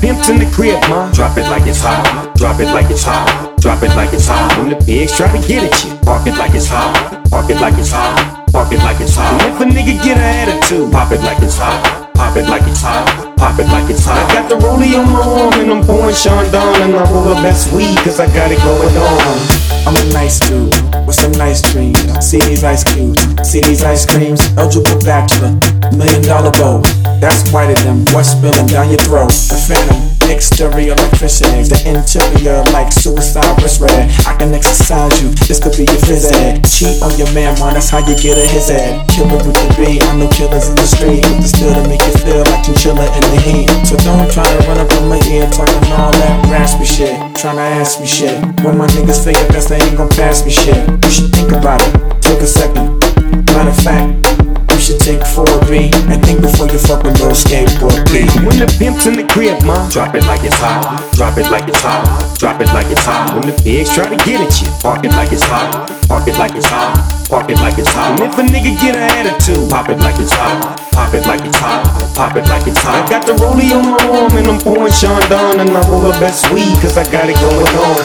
pimp's in the crib, ma. Drop it like it's hot. Drop it like it's hot. Drop it like it's hot. When the pigs try to get at you, park it like it's hot. Park it like it's hot. Park it like it's hot. And if a nigga get an attitude, pop it like it's hot. Pop it like it's hot, pop it like it's hot. I got the rollie on my arm and I'm pouring Chandon and I roll the best weed cause I got it going on. I'm a nice dude with some nice dreams. See these ice cubes, see these ice creams. Eligible bachelor, million dollar bow. That's whiter than what's spilling down your throat. The phantom, exterior like eggs. The interior like suicide wrist red. I can exercise you, this could be your ed. Cheat on your man, man, that's how you get a his head. Killer with the B, I know killers in the street. With the still to make you feel like you chillin' in the heat. So don't try to run up on my ear talking all that raspy shit. Tryna ask me shit. When my niggas figure best, they ain't gon' pass me shit. You should think about it, take a second. Matter of fact, 4B and think before you fuck with little Skateboard P. When the pimp's in the crib, ma, drop it like it's hot. Drop it like it's hot. Drop it like it's hot. When the pigs try to get at you, park it like it's hot. Park it like it's hot. Park it like it's hot. And if a nigga get an attitude, pop it like it's hot. Pop it like it's hot. Pop it like it's hot. I got the rollie on my arm and I'm pouring Chandon and I roll the best weed cause I got it going on.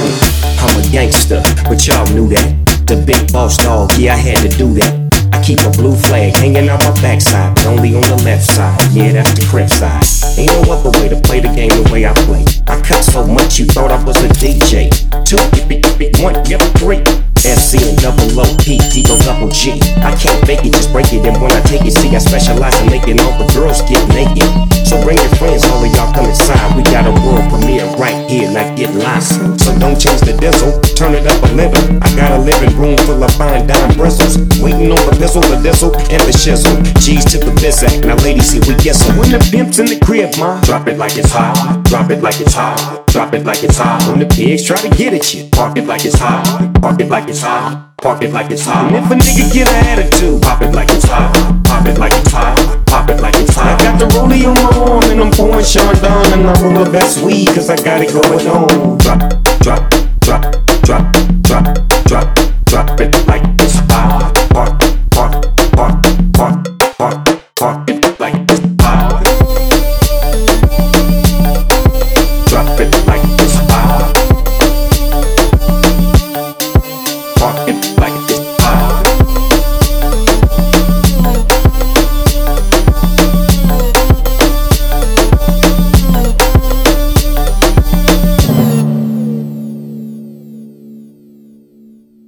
I'm a gangster, but y'all knew that. The big boss dog, yeah, I had to do that. Keep a blue flag hanging on my backside, but only on the left side. Yeah, that's the crib side. Ain't no other way to play the game the way I play. I cut so much you thought I was a DJ. Two, yippee, one, yep, three. SC and double O, P, D, O, double G. I can't fake it, just break it. And when I take it, see, I specialize in making all the girls get naked. So bring your friends, all of y'all come inside. We got a world premiere right here, not get lost. So don't change the diesel, it up a little. I got a living room full of fine dime bristles. Waiting on the pistol, the diesel, and the shizzle. G's to the bizac, now ladies, here we get some. When the pimp's in the crib, ma, drop it like it's hot. Drop it like it's hot. Drop it like it's hot. When the pigs try to get at you, park it like it's hot. Park it like it's hot. Park it like it's hot. And if a nigga get an attitude, pop it like it's hot. Pop it like it's hot. Pop it like it's hot. I got the rollie on my arm and I'm pouring Chandon and I roll the best weed cause I got it going on. Drop,